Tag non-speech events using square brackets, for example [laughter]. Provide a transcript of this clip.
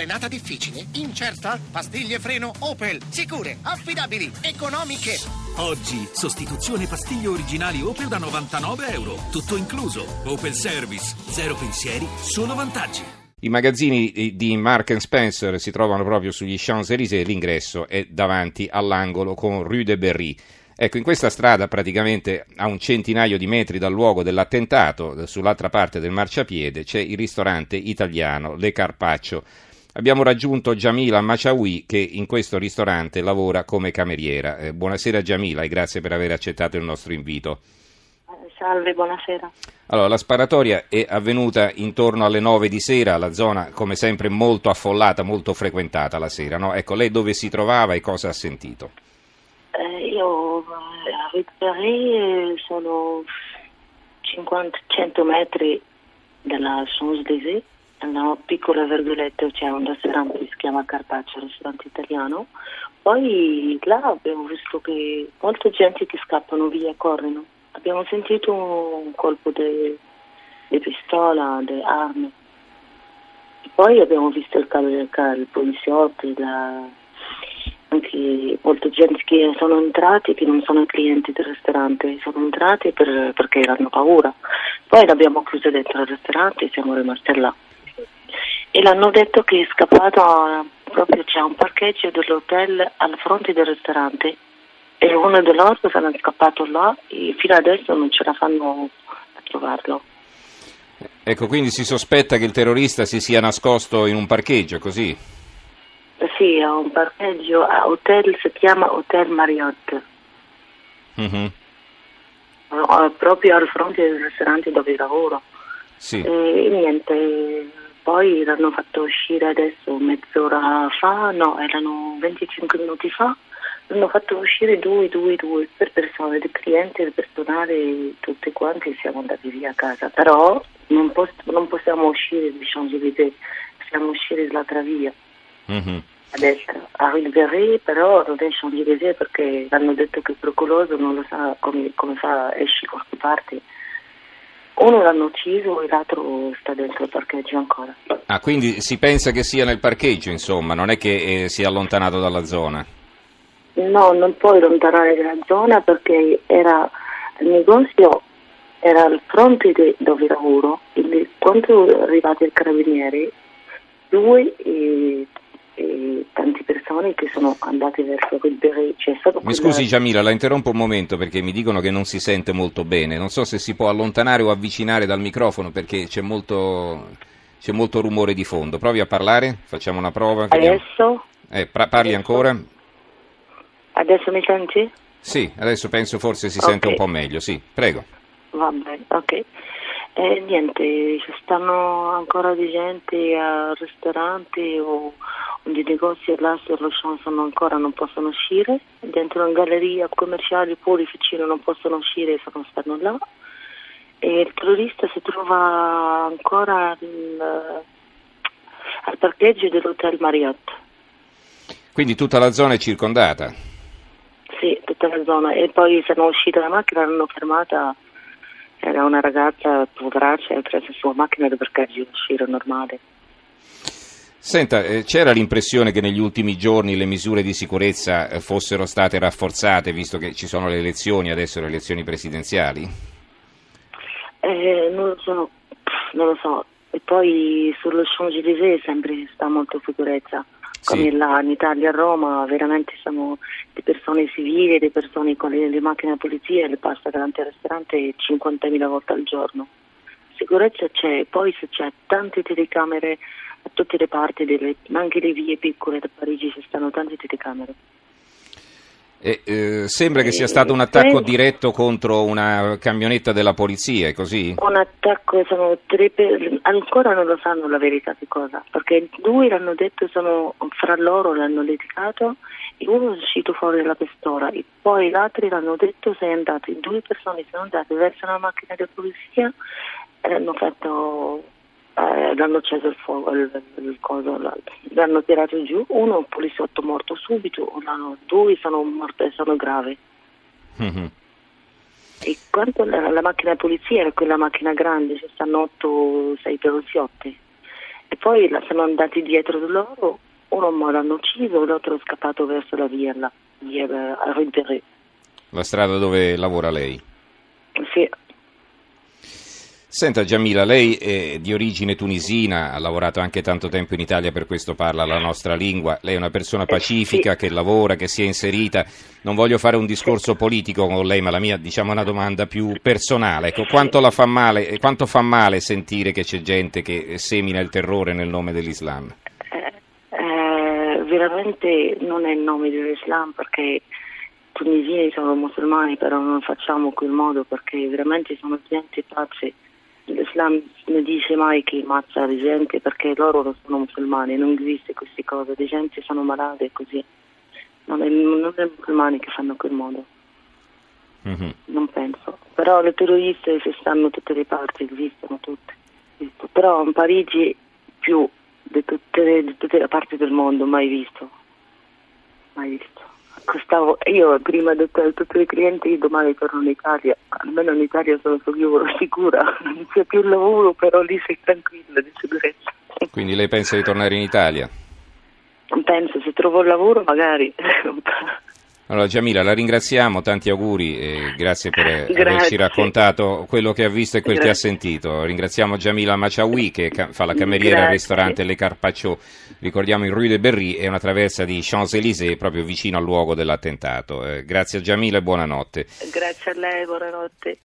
Frenata difficile? Incerta? Pastiglie freno Opel. Sicure, affidabili, economiche. Oggi, sostituzione pastiglie originali Opel da 99 euro. Tutto incluso. Opel Service. Zero pensieri, solo vantaggi. I magazzini di Mark Spencer si trovano proprio sugli Champs-Élysées, l'ingresso è davanti all'angolo con Rue de Berry. Ecco, in questa strada, praticamente a un centinaio di metri dal luogo dell'attentato, sull'altra parte del marciapiede, c'è il ristorante italiano Le Carpaccio. Abbiamo raggiunto Jamila Maciawi che in questo ristorante lavora come cameriera. Eh, buonasera Jamila e grazie per aver accettato il nostro invito. Salve, buonasera. Allora, la sparatoria è avvenuta intorno alle 9 di sera, la zona come sempre molto affollata, molto frequentata la sera. No? Ecco, lei dove si trovava e cosa ha sentito? Eh, io eh, a Rue sono 50-100 metri dalla Champs-Élysées, una piccola virgoletta, c'è un ristorante che si chiama Carpaccio, ristorante italiano. Poi là abbiamo visto che molte gente che scappano via, corrono. Abbiamo sentito un colpo di pistola, di armi. Poi abbiamo visto il, il, il poliziotto, la, anche molte gente che sono entrati che non sono clienti del ristorante, sono entrati per, perché hanno paura. Poi l'abbiamo chiuso dentro il ristorante e siamo rimasti là. E l'hanno detto che è scappato, proprio c'è un parcheggio dell'hotel al fronte del ristorante e uno di loro sono scappato là e fino adesso non ce la fanno a trovarlo. Ecco, quindi si sospetta che il terrorista si sia nascosto in un parcheggio, così? Sì, è un parcheggio a hotel, si chiama Hotel Marriott. Mm-hmm. Proprio al fronte del ristorante dove lavoro. Sì. E niente, poi l'hanno fatto uscire adesso mezz'ora fa, no, erano 25 minuti fa, l'hanno fatto uscire due, due, due per persone, del cliente, del personale, tutti quanti siamo andati via a casa, però non, poss- non possiamo uscire di Champs-Élysées, possiamo uscire dall'altra via. Mm-hmm. Adesso a Rilberry però non è Champs-Élysées perché hanno detto che il procoloso non lo sa come, come fa, esci queste parti. Uno l'hanno ucciso e l'altro sta dentro il parcheggio ancora. Ah, quindi si pensa che sia nel parcheggio, insomma, non è che eh, sia allontanato dalla zona? No, non puoi allontanare dalla zona perché era il negozio era al fronte di dove lavoro quando è arrivato il carabinieri lui e, persone che sono andate verso quel stato Mi scusi Giamila, la interrompo un momento perché mi dicono che non si sente molto bene, non so se si può allontanare o avvicinare dal microfono perché c'è molto, c'è molto rumore di fondo. Provi a parlare, facciamo una prova. adesso Eh, pra- parli Adesso? ancora? adesso mi senti? Sì, adesso penso forse si Ok. sente un po' meglio, sì, prego. Va bene, ok. E niente, ci stanno ancora di gente al ristorante o di negozi sullo Champs sono ancora non possono uscire, dentro una galleria commerciale pure i vicini non possono uscire se non stanno là. E il terrorista si trova ancora al, al parcheggio dell'hotel Marriott. Quindi tutta la zona è circondata? Sì, tutta la zona. E poi sono uscita dalla macchina, l'hanno fermata. Era una ragazza, poveraccia, ha preso la sua macchina per parcheggio uscire normale. Senta, eh, c'era l'impressione che negli ultimi giorni le misure di sicurezza eh, fossero state rafforzate, visto che ci sono le elezioni, adesso le elezioni presidenziali? Eh, non lo so, non lo so. E poi sullo Champs-Élysées sempre sta molto sicurezza. Come Sì. là in Italia a Roma veramente siamo di persone civili, di persone con le, le macchine di polizia le passa davanti al ristorante 50.000 volte al giorno. Sicurezza c'è, poi se c'è tante telecamere a tutte le parti, delle, anche le vie piccole da Parigi ci stanno tante telecamere. E, eh, sembra che sia Eh, stato un attacco diretto contro una camionetta della polizia, è così? Un attacco, sono tre ancora non lo sanno la verità di cosa, perché due l'hanno detto, sono fra loro l'hanno litigato e uno è uscito fuori dalla pistola e poi gli altri l'hanno detto sei andato, due persone sono andate verso una macchina di polizia e hanno fatto, eh, l'hanno acceso il fuoco, il, il coso, l'hanno tirato giù, uno poliziotto morto subito, l'hanno- due sono morti e sono gravi. Mhm. E quanto la, la macchina di polizia era quella macchina grande, ci stanno 8-6 poliziotti. E poi la- sono andati dietro di loro, uno l'hanno ucciso, l'altro è scappato verso la via, la via eh, a Ribéry. La strada dove lavora lei. Sì, Senta Giamila, lei è di origine tunisina, ha lavorato anche tanto tempo in Italia, per questo parla la nostra lingua. Lei è una persona pacifica sì. che lavora, che si è inserita. Non voglio fare un discorso politico con lei, ma la mia diciamo, è una domanda più personale. Ecco, quanto, la fa male, eh, quanto fa male sentire che c'è gente che semina il terrore nel nome dell'Islam? Eh, eh, veramente non è il nome dell'Islam perché tunisini sono musulmani, però non facciamo quel modo perché veramente sono gente pazze. L'Islam non dice mai che ammazza la gente perché loro non sono musulmani, non esiste queste cose, le gente sono malate e così. Non è, non è i musulmani che fanno quel modo, Mhm. non penso. Però le terroriste si stanno da tutte le parti, esistono tutte. Però in Parigi più di tutte, di tutte le parti del mondo, mai visto. Mai visto. Costavo, io prima ho detto a tutti i clienti domani torno in Italia, almeno in Italia sono sicuro- sicura, [laughs] non c'è più lavoro, però lì sei tranquilla di sicurezza. Quindi lei pensa di tornare in Italia? Non penso, se trovo il lavoro magari. [laughs] Allora Giamila, la ringraziamo, tanti auguri e grazie per [laughs] Grazie. averci raccontato quello che ha visto e quel che ha Grazie. sentito. Ringraziamo Giamila Maciaoui che fa la cameriera al Grazie. ristorante Le Carpaccio, ricordiamo in Rue de Berry, è una traversa di Champs-Élysées proprio vicino al luogo dell'attentato. Eh, grazie a Giamila e buonanotte. Grazie a lei, buonanotte.